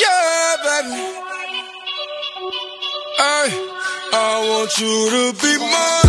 Yeah, baby. I I want you to be mine.